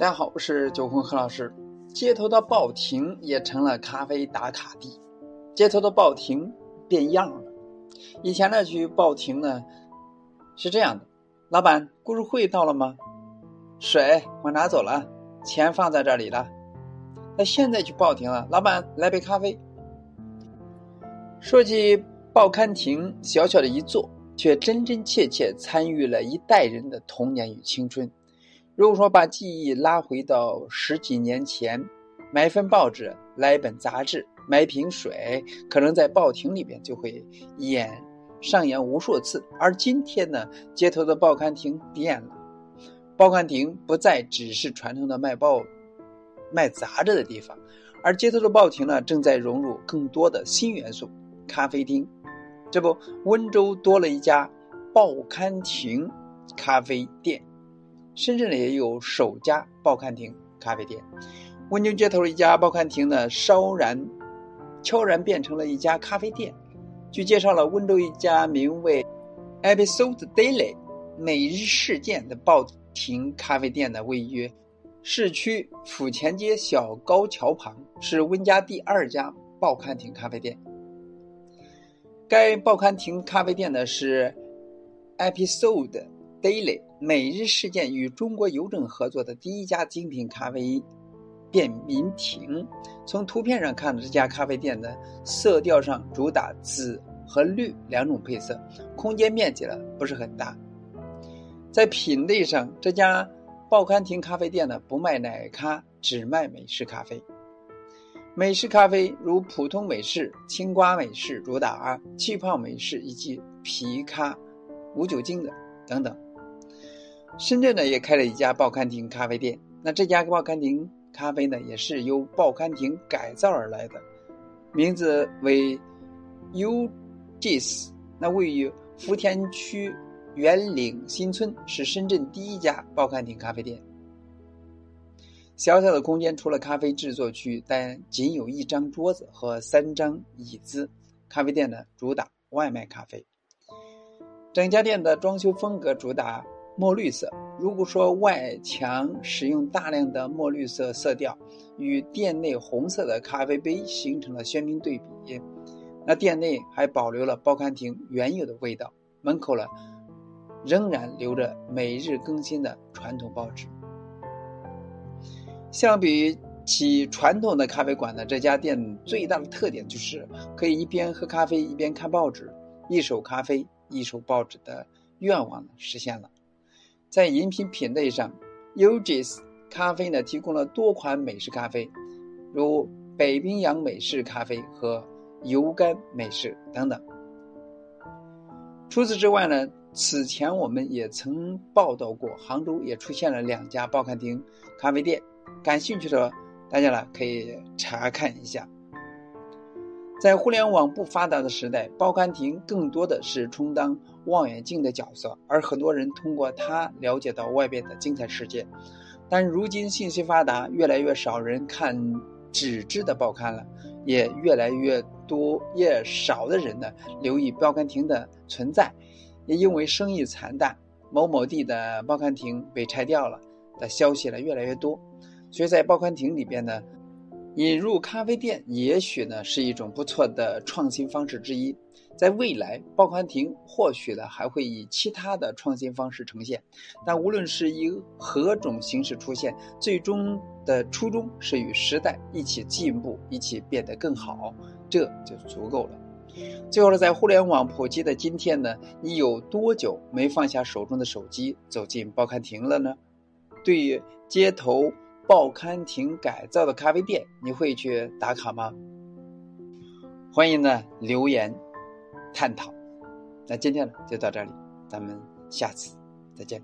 大家好，我是九坤何老师。街头的报亭也成了咖啡打卡地，街头的报亭变样了。以前呢，去报亭呢是这样的：老板，故事会到了吗？水我拿走了，钱放在这里了。那现在去报亭了，老板来杯咖啡。说起报刊亭，小小的一座，却真真切切参与了一代人的童年与青春。如果说把记忆拉回到十几年前，买一份报纸、来一本杂志、买一瓶水，可能在报亭里边就会演上演无数次。而今天呢，街头的报刊亭变了，报刊亭不再只是传统的卖报、卖杂志的地方，而街头的报亭呢，正在融入更多的新元素——咖啡厅。这不，温州多了一家报刊亭咖啡店。深圳也有首家报刊亭咖啡店，温州街头一家报刊亭呢，稍然悄然变成了一家咖啡店。据介绍了，温州一家名为 “Episode Daily” 每日事件的报亭咖啡店呢，位于市区府前街小高桥旁，是温家第二家报刊亭咖啡店。该报刊亭咖啡店呢是 “Episode Daily”。每日事件与中国邮政合作的第一家精品咖啡便民亭。从图片上看，这家咖啡店的色调上主打紫和绿两种配色，空间面积呢不是很大。在品类上，这家报刊亭咖啡店呢不卖奶咖，只卖美式咖啡。美式咖啡如普通美式、青瓜美式主打气泡美式以及皮咖无酒精的等等。深圳呢也开了一家报刊亭咖啡店，那这家报刊亭咖啡呢也是由报刊亭改造而来的，名字为 UGS，那位于福田区圆岭新村，是深圳第一家报刊亭咖啡店。小小的空间，除了咖啡制作区，但仅有一张桌子和三张椅子。咖啡店呢主打外卖咖啡，整家店的装修风格主打。墨绿色。如果说外墙使用大量的墨绿色色调，与店内红色的咖啡杯形成了鲜明对比，那店内还保留了报刊亭原有的味道，门口呢仍然留着每日更新的传统报纸。相比起传统的咖啡馆呢，这家店最大的特点就是可以一边喝咖啡一边看报纸，一手咖啡一手报纸的愿望实现了。在饮品品类上，UGS 咖啡呢提供了多款美式咖啡，如北冰洋美式咖啡和油甘美式等等。除此之外呢，此前我们也曾报道过，杭州也出现了两家报刊亭咖啡店，感兴趣的大家呢可以查看一下。在互联网不发达的时代，报刊亭更多的是充当望远镜的角色，而很多人通过它了解到外边的精彩世界。但如今信息发达，越来越少人看纸质的报刊了，也越来越多越少的人呢留意报刊亭的存在。也因为生意惨淡，某某地的报刊亭被拆掉了的消息呢越来越多，所以在报刊亭里边呢。引入咖啡店，也许呢是一种不错的创新方式之一。在未来，报刊亭或许呢还会以其他的创新方式呈现。但无论是以何种形式出现，最终的初衷是与时代一起进步，一起变得更好，这就足够了。最后呢，在互联网普及的今天呢，你有多久没放下手中的手机，走进报刊亭了呢？对于街头。报刊亭改造的咖啡店，你会去打卡吗？欢迎呢留言探讨。那今天呢就到这里，咱们下次再见。